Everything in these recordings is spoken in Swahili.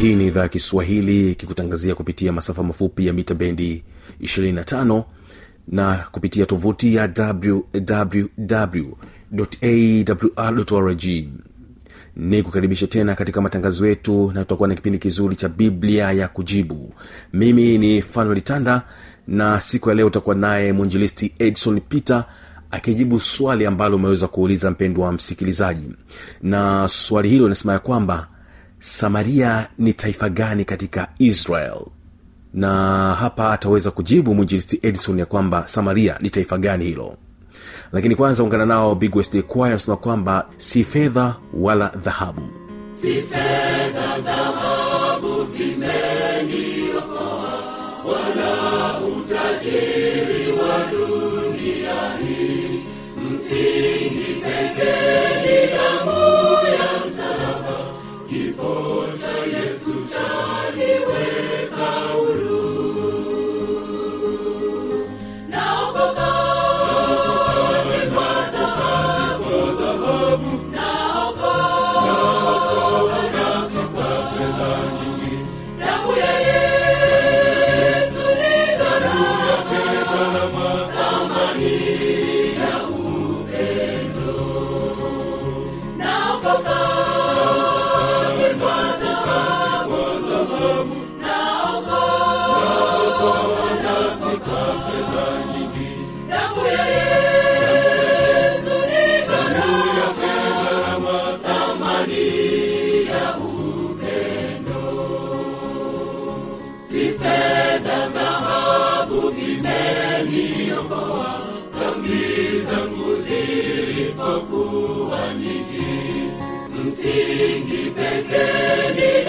hii ni idhaa ya kiswahili ikikutangazia kupitia masafa mafupi ya mita bendi 25 na kupitia tovuti ya wwwawrrg ni kukaribisha tena katika matangazo yetu na tutakuwa na kipindi kizuri cha biblia ya kujibu. Mimi ni fanuel tanda na siku ya leo utakuwa naye mwinjilisti edson peter akijibu swali ambalo umeweza kuuliza mpendwa msikilizaji. Na swali hilo linasema ya kwamba samaria ni taifa gani katika israel? Na hapa ataweza kujibu mwinjilisti edison ya kwamba samaria ni taifa gani hilo. Lakini kwanza ungana nao big west choir anasema kwamba si fedha wala dhahabu. Si fedha dhahabu vimeniokoa wala utajiri wa dunia hii. Msingi pekee damu msingi pekee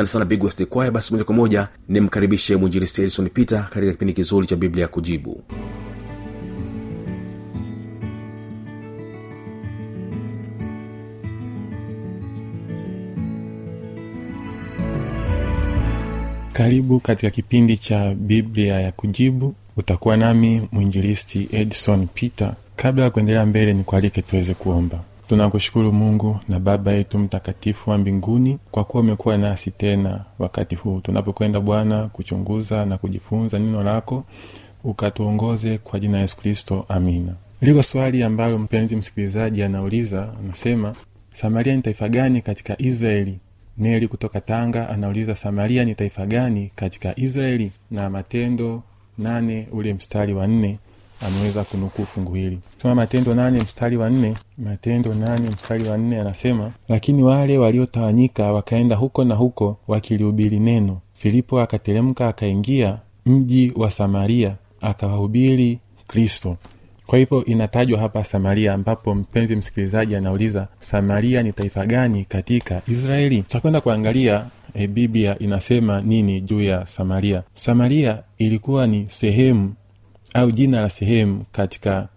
asante sana big west kwaya basi moja kwa moja nimkaribishe mwinjilisti elison peter katika kipindi kizuri cha biblia ya kujibu. Karibu katika kipindi cha biblia ya kujibu. Utakuwa nami mwinjilisti edison peter. Kabla ya kuendelea mbele ni nikualike tuweze kuomba tunakushukuru mungu na baba yetu mtakatifu wa mbinguni kwa kuwa umekuwa nasi tena wakati huu. Tunapokwenda bwana kuchunguza na kujifunza neno lako ukatuongoze kwa jina ya yesu kristo. Amina. Liko swali ambalo mpenzi msikilizaji anauliza anasema samaria ni taifa gani katika israeli? Neli kutoka tanga anauliza samaria ni taifa gani katika israeli? Na matendo nane ule mstari wa nne ameweza kunukuu fungu hili. Sema matendo nane mstari wa nne. Matendo nane mstari wa nne anasema lakini wale waliotawanyika wakaenda huko na huko wakilihubiri neno. Filipo akateremka akaingia mji wa samaria akawahubiri kristo. Kwa hivyo inatajwa hapa samaria ambapo mpenzi msikilizaji anauliza samaria ni taifa gani katika israeli? Takwenda kuangalia e, biblia inasema nini juu ya samaria. Samaria ilikuwa ni sehemu au jina la sehemu katika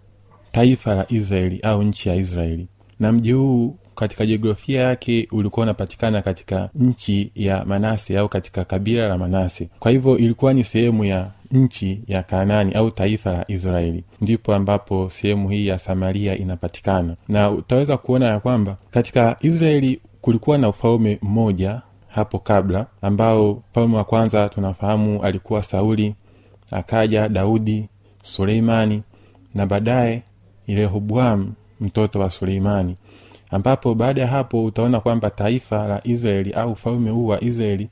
taifa la israeli au nchi ya israeli. Na mji huu katika jiografia yake ulikuwa unapatikana katika nchi ya manase au katika kabila la manase. Kwa hivyo ilikuwa ni sehemu ya nchi ya kanani au taifa la israeli. Ndipo ambapo sehemu hii ya samaria inapatikana. Na utaweza kuona ya kwamba katika israeli kulikuwa na ufalme mmoja hapo kabla ambao ufalme wa kwanza tunafahamu alikuwa sauli akaja daudi suleimani na baadaye rehoboamu mtoto wa suleimani ambapo baada ya hapo utaona kwamba taifa la israeli au ufalume huu wa israeli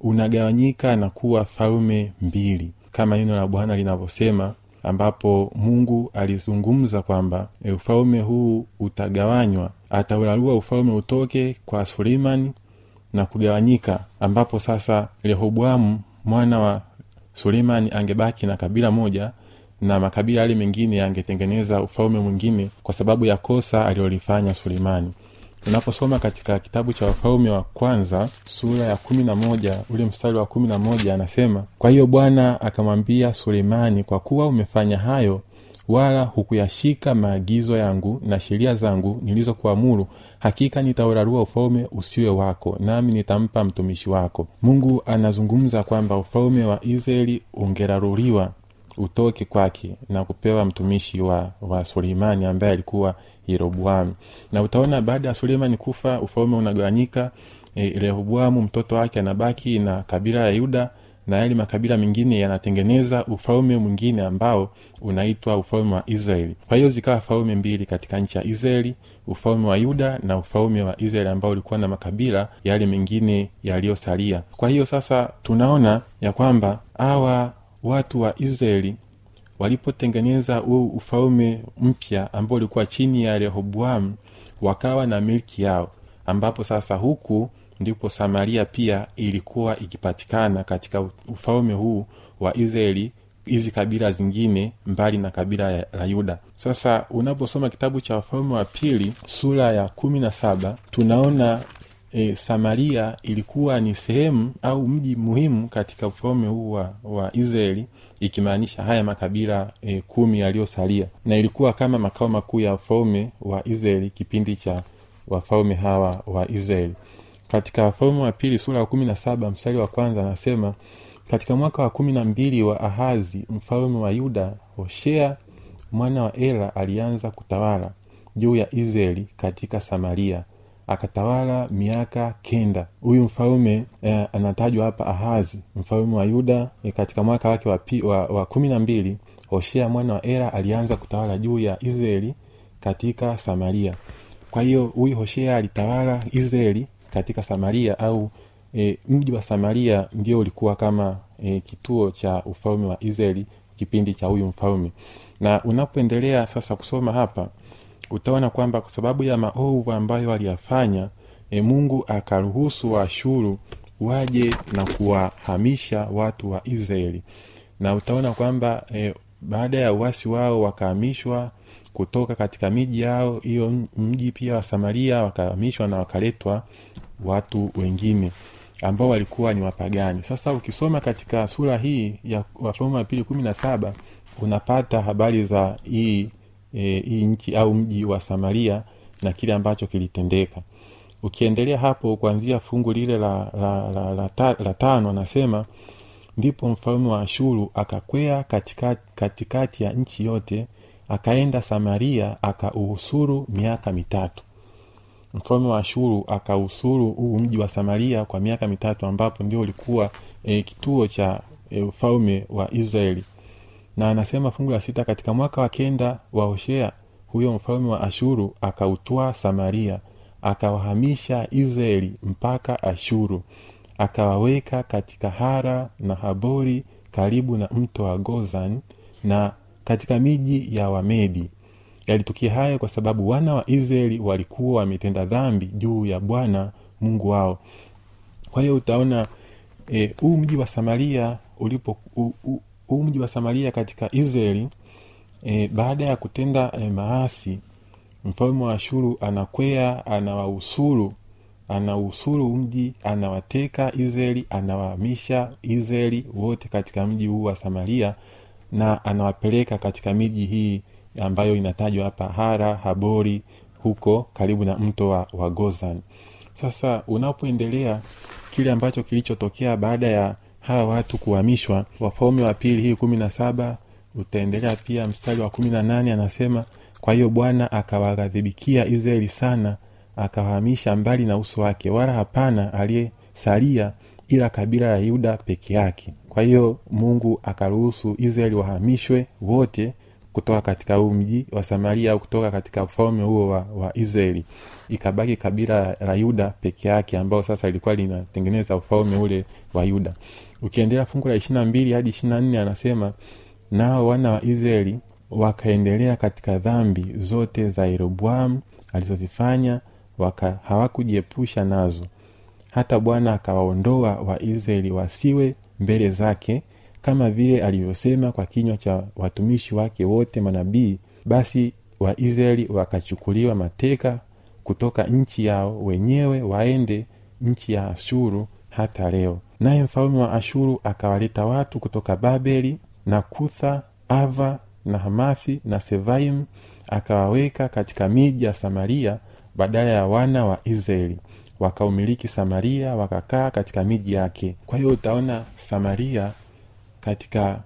unagawanyika na kuwa falme mbili kama neno la bwana linavyosema ambapo mungu alizungumza kwamba e, ufalme huu utagawanywa ataulalua ufalme utoke kwa suleimani na kugawanyika ambapo sasa rehoboamu mwana wa suleimani angebaki na kabila moja na makabila yale mengine yangetengeneza ufalme mwingine kwa sababu ya kosa alilolifanya suleimani. Unaposoma katika kitabu cha wafalme wa kwanza sura ya kumi na moja ule mstari wa kumi na moja anasema kwa hiyo bwana akamwambia suleimani kwa kuwa umefanya hayo wala hukuyashika maagizo yangu na sheria zangu nilizokuamuru hakika nitaurarua ufalme usiwe wako nami nitampa mtumishi wako. Mungu anazungumza kwamba ufalme wa israeli ungeraruliwa utoke kwake na kupewa mtumishi wa, wa suleimani ambaye alikuwa yeroboamu. Na utaona baada ya suleimani kufa ufalme unagawanyika e, mtoto wake anabaki na kabila ya yuda na yale makabila mengine yanatengeneza ufalme mwingine ambao unaitwa ufalme wa israeli. Kwa hiyo zikawa falme mbili katika nchi ya israeli ufalme wa yuda na ufalme wa israeli ambao ulikuwa na makabila yale mengine yaliyosalia. Kwa hiyo sasa tunaona ya kwamba hawa watu wa israeli walipotengeneza huu ufalme mpya ambao ulikuwa chini ya rehoboamu wakawa na milki yao ambapo sasa huku ndipo samaria pia ilikuwa ikipatikana katika ufalme huu wa israeli hizi kabila zingine mbali na kabila la yuda. Sasa unaposoma kitabu cha wafalme wa pili sura ya kumi na saba tunaona e, samaria ilikuwa ni sehemu au mji muhimu katika ufalme huu wa, wa israeli ikimaanisha haya makabila e, kumi yaliyosalia. Na ilikuwa kama makao makuu ya ufalme wa israeli kipindi cha wafalme hawa wa israeli. Katika wafalme wa pili sura ya kumi na saba mstari wa kwanza anasema katika mwaka wa kumi na mbili wa ahazi mfalme wa yuda hoshea mwana wa ela alianza kutawala juu ya israeli katika samaria akatawala miaka kenda. Huyu mfalume eh, anatajwa hapa ahazi mfalme wa yuda eh, katika mwaka wake wa, wa, wa kumi na mbili hoshea mwana wa era alianza kutawala juu ya israeli katika samaria. Kwa hiyo huyu hoshea alitawala israeli katika samaria au e, mji wa samaria ndio ulikuwa kama e, kituo cha ufalme wa israeli kipindi cha huyu mfalme. Na unapoendelea sasa kusoma hapa utaona kwamba kwa sababu ya maovu ambayo waliyafanya e, mungu akaruhusu waashuru waje na kuwahamisha watu wa israeli. Na utaona kwamba e, baada ya uwasi wao wakahamishwa kutoka katika miji yao hiyo mji pia wa samaria wakahamishwa na wakaletwa watu wengine ambao walikuwa ni wapagani. Sasa ukisoma katika sura hii ya wafalme wa pili kumi na saba unapata habari za hii e, hii nchi au mji wa samaria na kile ambacho kilitendeka. Ukiendelea hapo kuanzia fungu lile la, la, la, la, ta, la tano anasema ndipo mfalme wa ashuru akakwea katikati, katikati ya nchi yote akaenda samaria akauhusuru miaka mitatu. Mfalme wa ashuru akahusuru huu mji wa samaria kwa miaka mitatu ambapo ndio ulikuwa e, kituo cha e, ufalme wa israeli na anasema fungu la sita katika mwaka wa kenda wa hoshea huyo mfalme wa ashuru akautwaa samaria akawahamisha israeli mpaka ashuru akawaweka katika hara na habori karibu na mto wa gozan na katika miji ya wamedi. Yalitukia hayo kwa sababu wana wa israeli walikuwa wametenda dhambi juu ya bwana mungu wao. Kwa hiyo utaona huu e, mji wa samaria ulipo huu mji wa samaria katika israeli e, baada ya kutenda e, maasi mfalme wa ashuru anakwea anawausuru anausuru mji anawateka israeli anawahamisha israeli wote katika mji huu wa samaria na anawapeleka katika miji hii ambayo inatajwa hapa hara habori huko karibu na mto wa, wa gozan. Sasa unapoendelea kile ambacho kilichotokea baada ya hawa watu kuhamishwa wafalme wa pili hii kumi na saba utaendelea pia mstari wa kumi na nane anasema kwa hiyo bwana akawaghadhibikia israeli sana akawahamisha mbali na uso wake wala hapana aliyesalia ila kabila la yuda peke yake. Kwa hiyo mungu akaruhusu israeli wahamishwe wote kutoka katika huu mji wa samaria au kutoka katika ufalme huo wa, wa israeli. Ikabaki kabila la yuda peke yake ambao sasa ilikuwa linatengeneza ufalme ule wa yuda ukiendelea fungu la ishirina mbili hadi ishirina nne anasema nao wana wa israeli wakaendelea katika dhambi zote za yeroboamu alizozifanya hawakujiepusha nazo. Hata bwana akawaondoa waisraeli wasiwe mbele zake kama vile alivyosema kwa kinywa cha watumishi wake wote manabii. Basi waisraeli wakachukuliwa mateka kutoka nchi yao wenyewe waende nchi ya ashuru hata leo naye mfalme wa ashuru akawaleta watu kutoka babeli na kutha ava na hamathi na sevaim akawaweka katika miji ya samaria badala ya wana wa israeli. Wakaumiliki samaria wakakaa katika miji yake. Kwa hiyo utaona samaria katika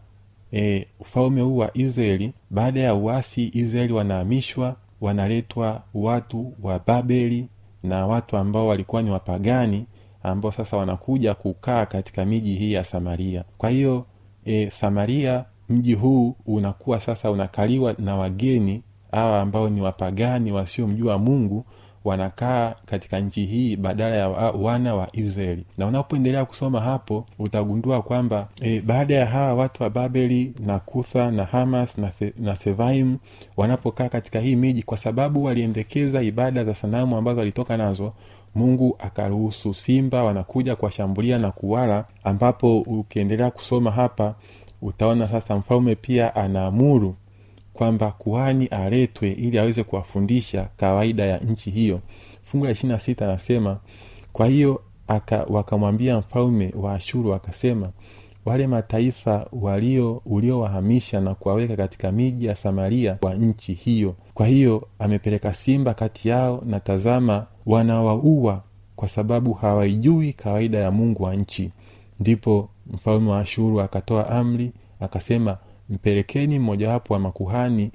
e, ufalme huu wa israeli baada ya uasi israeli wanahamishwa wanaletwa watu wa babeli na watu ambao walikuwa ni wapagani ambao sasa wanakuja kukaa katika miji hii ya samaria. Kwa hiyo e, samaria mji huu unakuwa sasa unakaliwa na wageni hawa ambao ni wapagani wasiomjua mungu wanakaa katika nchi hii badala ya wana wa israeli. Na unapoendelea kusoma hapo utagundua kwamba e, baada ya hawa watu wa babeli na kutha na hamas na, the, na sevaim wanapokaa katika hii miji kwa sababu waliendekeza ibada za sanamu ambazo walitoka nazo mungu akaruhusu simba wanakuja kuwashambulia na kuwala ambapo ukiendelea kusoma hapa utaona sasa mfalme pia anaamuru kwamba kuhani aletwe ili aweze kuwafundisha kawaida ya nchi hiyo. Fungu la ishirina sita anasema kwa hiyo wakamwambia mfalme wa ashuru akasema wale mataifa walio uliowahamisha na kuwaweka katika miji ya samaria wa nchi hiyo kwa hiyo amepeleka simba kati yao na tazama wanawaua kwa sababu hawaijui kawaida ya mungu wa nchi. Ndipo mfalme wa ashuru akatoa amri akasema mpelekeni mmojawapo wa makuhani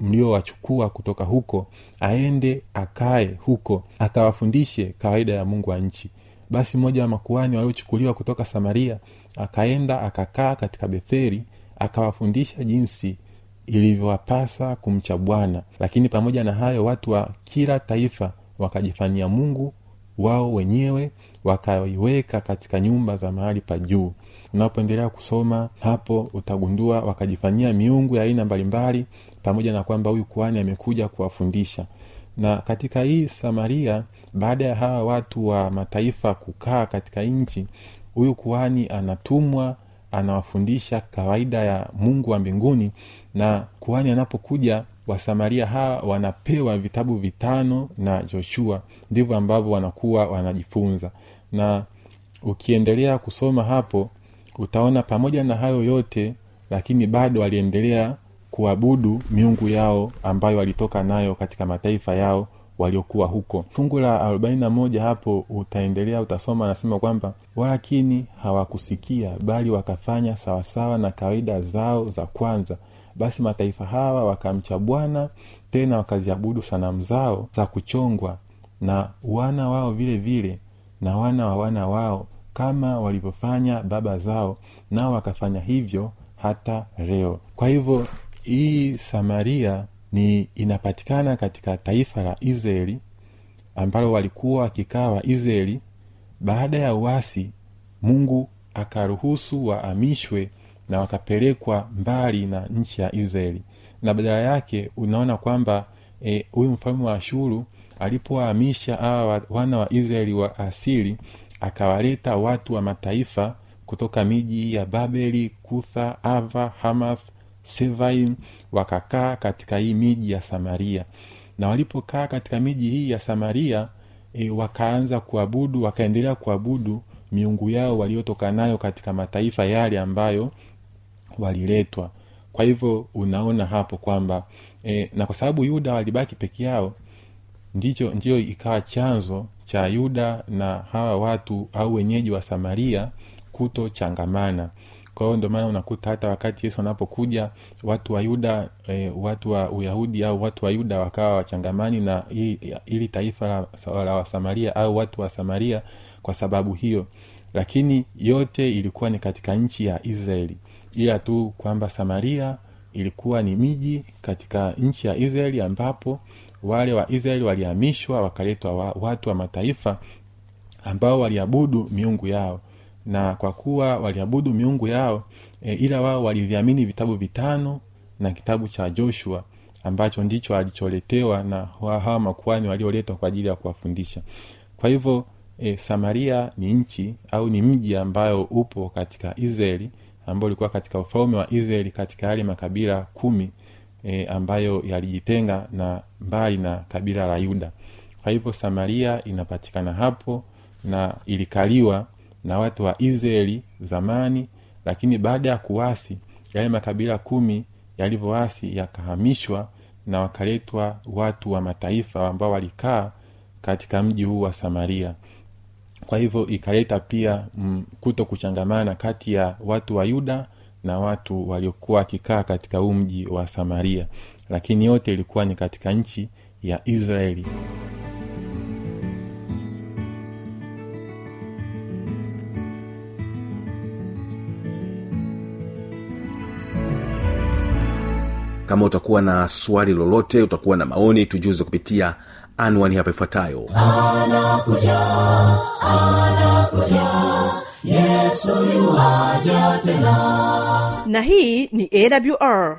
mliowachukua mlio kutoka huko aende akae huko akawafundishe kawaida ya mungu wa nchi. Basi mmoja wa makuhani waliochukuliwa kutoka samaria akaenda akakaa katika betheri akawafundisha jinsi ilivyowapasa kumcha bwana. Lakini pamoja na hayo watu wa kila taifa wakajifanyia mungu wao wenyewe wakaiweka katika nyumba za mahali pa juu. Unapoendelea kusoma hapo utagundua wakajifanyia miungu ya aina mbalimbali pamoja na kwamba huyu kuhani amekuja kuwafundisha. Na katika hii samaria baada ya hawa watu wa mataifa kukaa katika nchi huyu kuhani anatumwa anawafundisha kawaida ya mungu wa mbinguni na kuhani anapokuja wasamaria hawa wanapewa vitabu vitano na joshua. Ndivyo ambavyo wanakuwa wanajifunza. Na ukiendelea kusoma hapo utaona pamoja na hayo yote lakini bado waliendelea kuabudu miungu yao ambayo walitoka nayo katika mataifa yao waliokuwa huko. Fungu la arobaini na moja hapo utaendelea utasoma anasema kwamba walakini hawakusikia bali wakafanya sawasawa na kawaida zao za kwanza. Basi mataifa hawa wakamcha bwana tena wakaziabudu sanamu zao za kuchongwa na wana wao vile vile na wana wa wana wao kama walivyofanya baba zao nao wakafanya hivyo hata leo. Kwa hivyo hii samaria ni inapatikana katika taifa la israeli ambalo walikuwa wakikaa waisraeli baada ya uasi mungu akaruhusu waamishwe na wakapelekwa mbali na nchi ya israeli. Na badala yake unaona kwamba huyu e, mfalme wa ashuru alipowahamisha hawa wana wa israeli wa asili akawaleta watu wa mataifa kutoka miji ya babeli kutha ava hamath sevaim wakakaa katika hii miji ya samaria. Na walipokaa katika miji hii ya samaria e, wakaanza kuabudu wakaendelea kuabudu miungu yao waliotoka nayo katika mataifa yale ambayo waliletwa. Kwa hivyo unaona hapo kwamba e, na kwa sababu yuda walibaki peke yao ndicho ndiyo ikawa chanzo cha yuda na hawa watu au wenyeji wa samaria kutochangamana kwa hiyo ndio maana unakuta hata wakati yesu anapokuja watu wa yuda e, watu wa uyahudi au watu wa yuda wakawa wachangamani na ili taifa la, la wasamaria au watu wa samaria kwa sababu hiyo. Lakini yote ilikuwa ni katika nchi ya israeli. Ila tu kwamba samaria ilikuwa ni miji katika nchi ya israeli ambapo wale wa israeli walihamishwa wakaletwa wa, watu wa mataifa ambao waliabudu miungu yao na kwa kuwa waliabudu miungu yao e, ila wao waliviamini vitabu vitano na kitabu cha joshua ambacho ndicho alicholetewa na hawa makuani walioletwa kwa ajili ya kuwafundisha. Kwa hivyo e, samaria ni nchi au ni mji ambayo upo katika israeli ambao ulikuwa katika ufalme wa israeli katika yale makabila kumi e, ambayo yalijitenga na mbali na kabila la yuda. Kwa hivyo samaria inapatikana hapo na ilikaliwa na watu wa israeli zamani lakini baada ya kuwasi yale makabila kumi yalivyoasi yakahamishwa na wakaletwa watu wa mataifa ambao walikaa katika mji huu wa samaria. Kwa hivyo ikaleta pia mm, kuto kuchangamana kati ya watu wa yuda na watu waliokuwa wakikaa katika huu mji wa samaria. Lakini yote ilikuwa ni katika nchi ya israeli kama utakuwa na swali lolote utakuwa na maoni tujuze kupitia anwani hapa ifuatayo. Yuaja tena. Na hii ni awr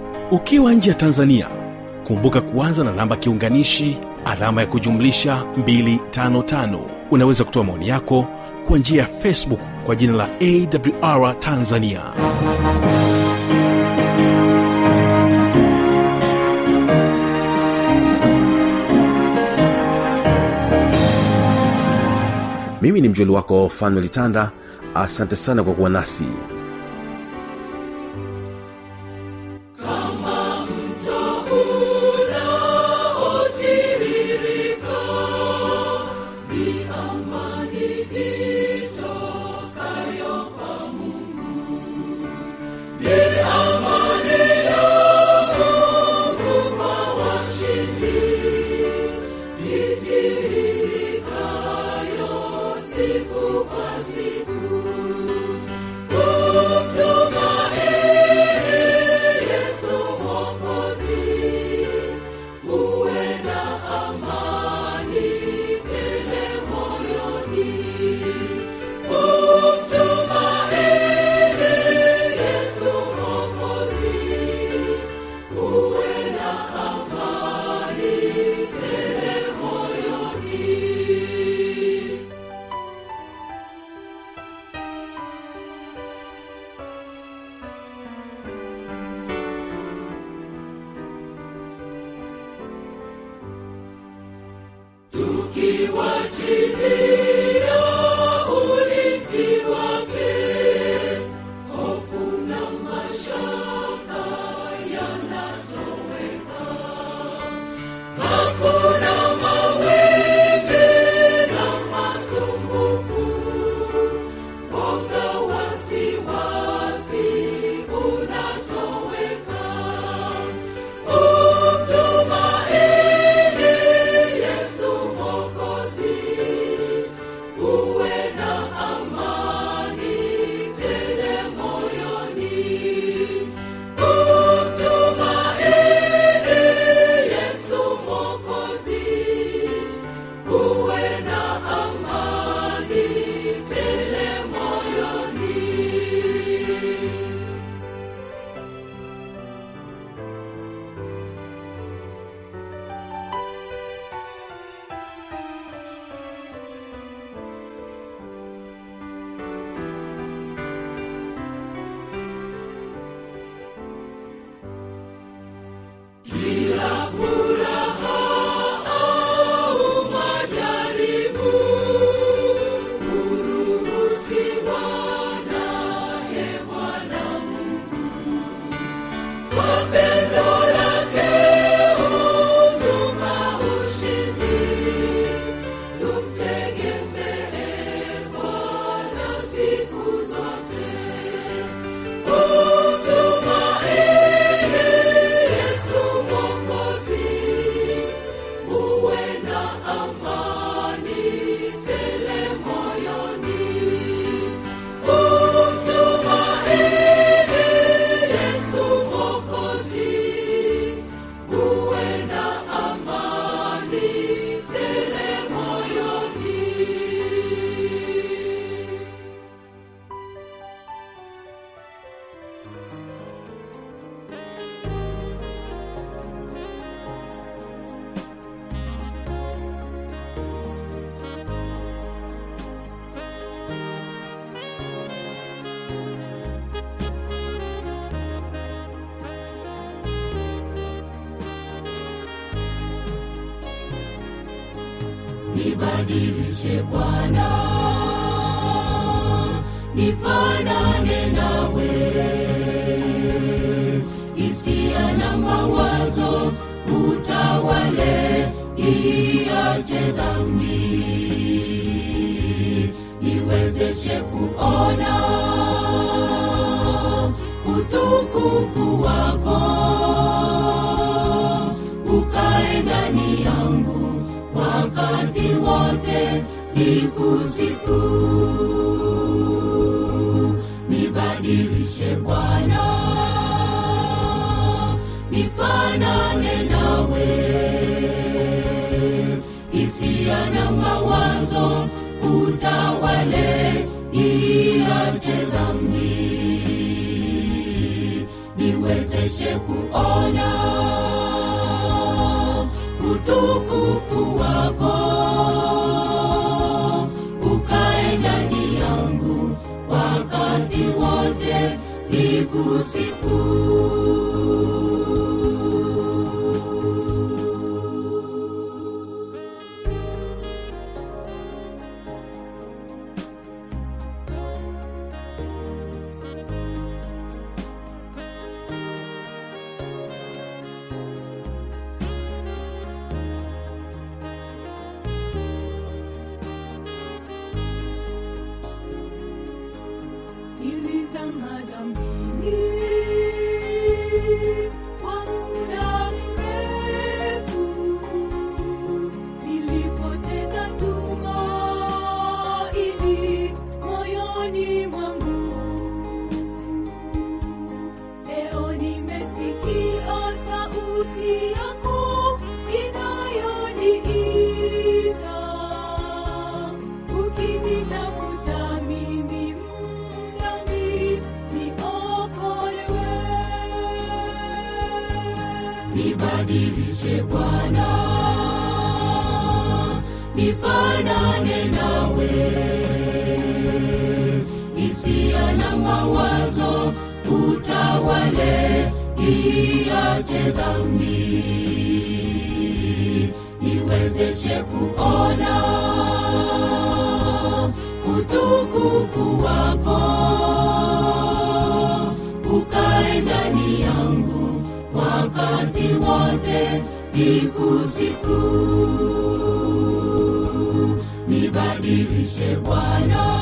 ukiwa nje ya tanzania kumbuka kuanza na namba kiunganishi alama ya kujumlisha 255 unaweza kutoa maoni yako kwa njia ya facebook kwa jina la awr tanzania. Mimi ni mjoli wako fanuel tanda. Asante sana kwa kuwa nasi nionyeshe Bwana, nifanane nawe. Hisia na mawazo utawale, niache dhambi, niwezeshe kuona utukufu wako, ukae ndani yangu nikusifu. Nibadilishe bwana. Nifanane nawe. Hisia na mawazo utawale. Niache dhambi. Niwezeshe kuona. Kutubu. kukusifu mawazo utawale iache dhambi. Niwezeshe kuona utukufu wako. Ukae ndani yangu wakati wote nikusifu. Nibadilishe bwana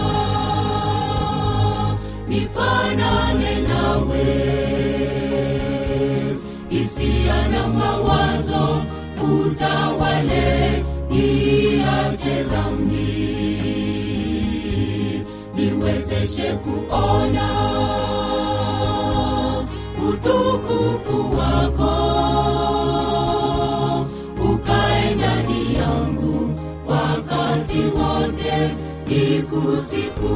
nifanane nawe. Hisia na mawazo utawale niache dhambi. Niwezeshe kuona utukufu wako. Ukae yangu wakati wote nikusifu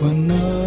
惯了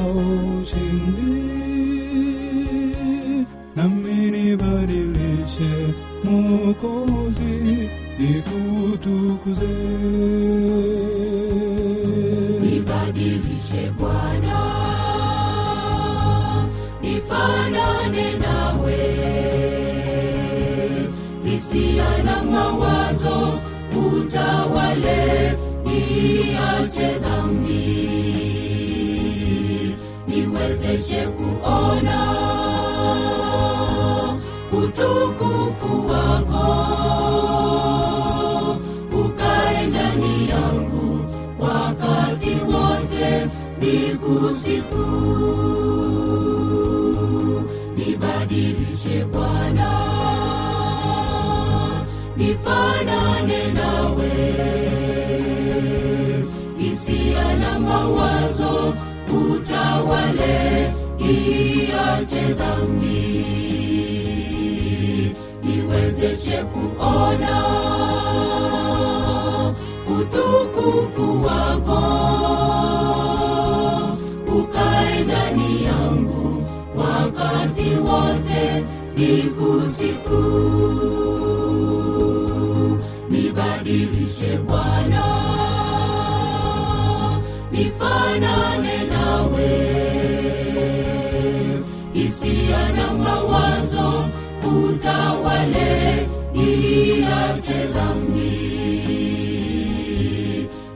nifanane nawe. Hisia na mawazo utawale iache dhambi. Niwezeshe kuona utukufu wako. Ukae ndani yangu wakati wote nikusifu nikaribishe bwana. Nifanane nawe. Hisia na mawazo utawale. Niache dhambi.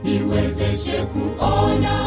Niwezeshe kuona.